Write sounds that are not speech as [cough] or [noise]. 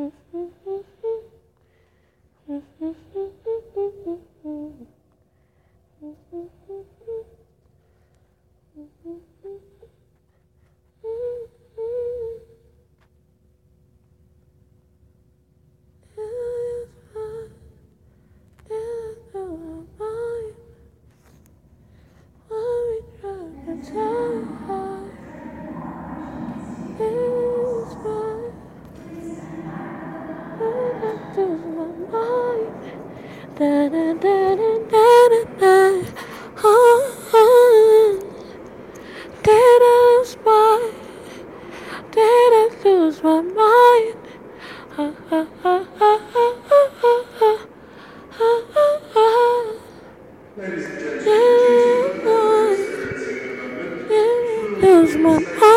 Mm-hmm. [laughs] Did I lose my? Did I lose my mind? Ladies and gentlemen, my.